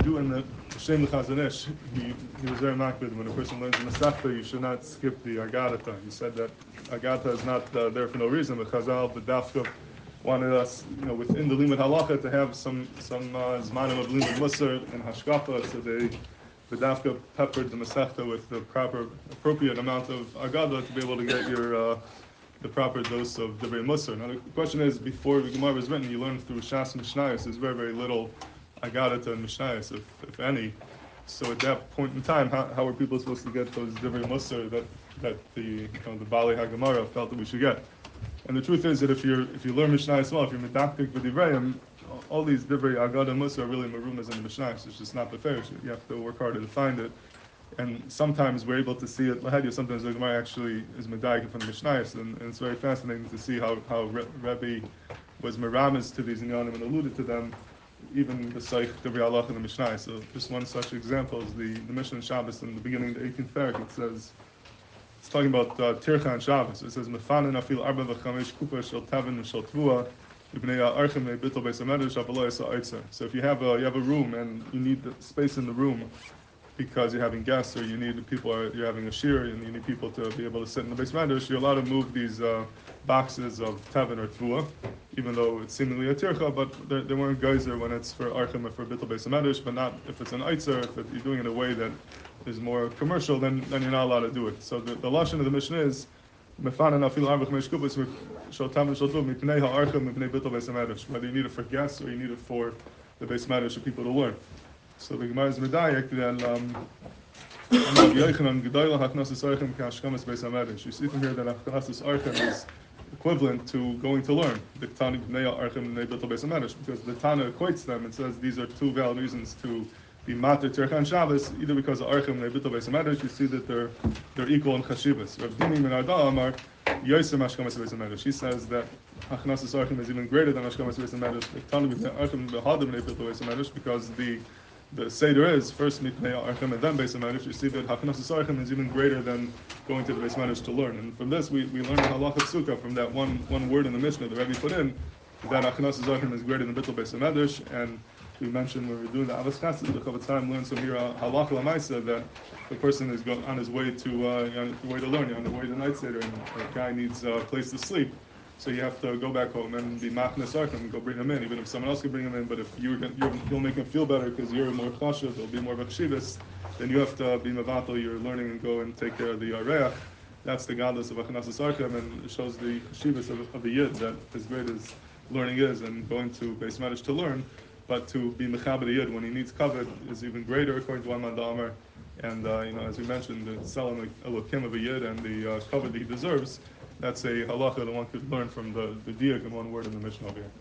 in the Shem Chazanish, he, he was very makbid. When a person learns the Masechta, you should not skip the Agadata. He said that Agadata is not uh, there for no reason, but Chazal, the Dafka, wanted us, you know, within the Limud Halacha to have some some uh, Zmanim of Limud Musar and Hashkafa, so they the Dafka peppered the Masechta with the proper, appropriate amount of Agada to be able to get your uh, the proper dose of Divrei Musar. Now the question is, before the Gemara was written, you learned through Shas Mishnayos, there's very, very little Agadata and Mishnayos, if, if any. So at that point in time, how, how are people supposed to get those different Musar that, that the, you know, the Bali HaGemara felt that we should get? And the truth is that if you're if you learn Mishnah as well, if you're medaktik v'divrayim, all these divrei agada musa are really marumas in the Mishnah. It's just not the fair. You have to work harder to find it. And sometimes we're able to see it lahadya. Sometimes the Gemara actually is medayik from the Mishnah, and, and, it's very fascinating to see how how Rebbe was meramis to these inyanim and alluded to them, even the Seich Divrei Allah in the Mishnah. So just one such example is the the Mishnah in Shabbos in the beginning of the 18th parak. It says. It's talking about uh, Tircha and Shabbos. It says, "Mefanen afil arba v'chamesh kupa shel tavin and shel tvua So if you have a you have a room and you need the space in the room because you're having guests or you need people are you're having a shear and you need people to be able to sit in the base medrash, you're allowed to move these uh, boxes of tavin or tvua, even though it's seemingly a tircha, but they weren't geyser when it's for archem or for bittul beis but not if it's an eitzer, if it, you're doing it in a way that is more commercial, then, then you're not allowed to do it. So the, the lashon of the Mishnah is whether you need it for guests or you need it for the Beis Medrash for people to learn. So the Gemara is medayek that um, you see from here that Achnasis is equivalent to going to learn. Because the Tana equates them and says these are two valid reasons to be matter Tirchan Shabbos, either because of Archim and Bittul Beis you see that they're they're equal in Chashivas. Rav Dimi Ben Arda Amar, Yosem Ashkamas Beis Hamedrash. She says that Hachnasis Archim is even greater than Ashkamas Beis Hamedrash, because the the Seder is first Mipnei Archim and then Beis Hamedrash. You see that Hachnasis Archim is even greater than going to the Beis Hamedrash to learn. And from this, we, we learn the Halach of Sukkah from that one one word in the Mishnah the Rebbe put in, that Hachnasis Archim is greater than Bittul Beis Hamedrash, and we mentioned when we were doing the Avos Chesed, the Chofetz Chaim learned some here uh, halacha lamaisa that the person is on his way to uh, on the way to learn, on the way to night seder, and the guy needs a place to sleep. So you have to go back home and be machnes and go bring him in, even if someone else can bring him in. But if you're you'll make him feel better because you're more chashuv, there'll be more a then you have to be mavatal, you're learning and go and take care of the areach. That's the godless of Achanasas Arkham and it shows the chashivas of, of the yid that as great as learning is and going to Beis Medrash to learn, but to be mechaber yid when he needs covered is even greater according to one man And uh, you know, as we mentioned, the selam elokim of a yid and the uh, cover that he deserves. That's a halacha that one could learn from the the diak in one word in the over here.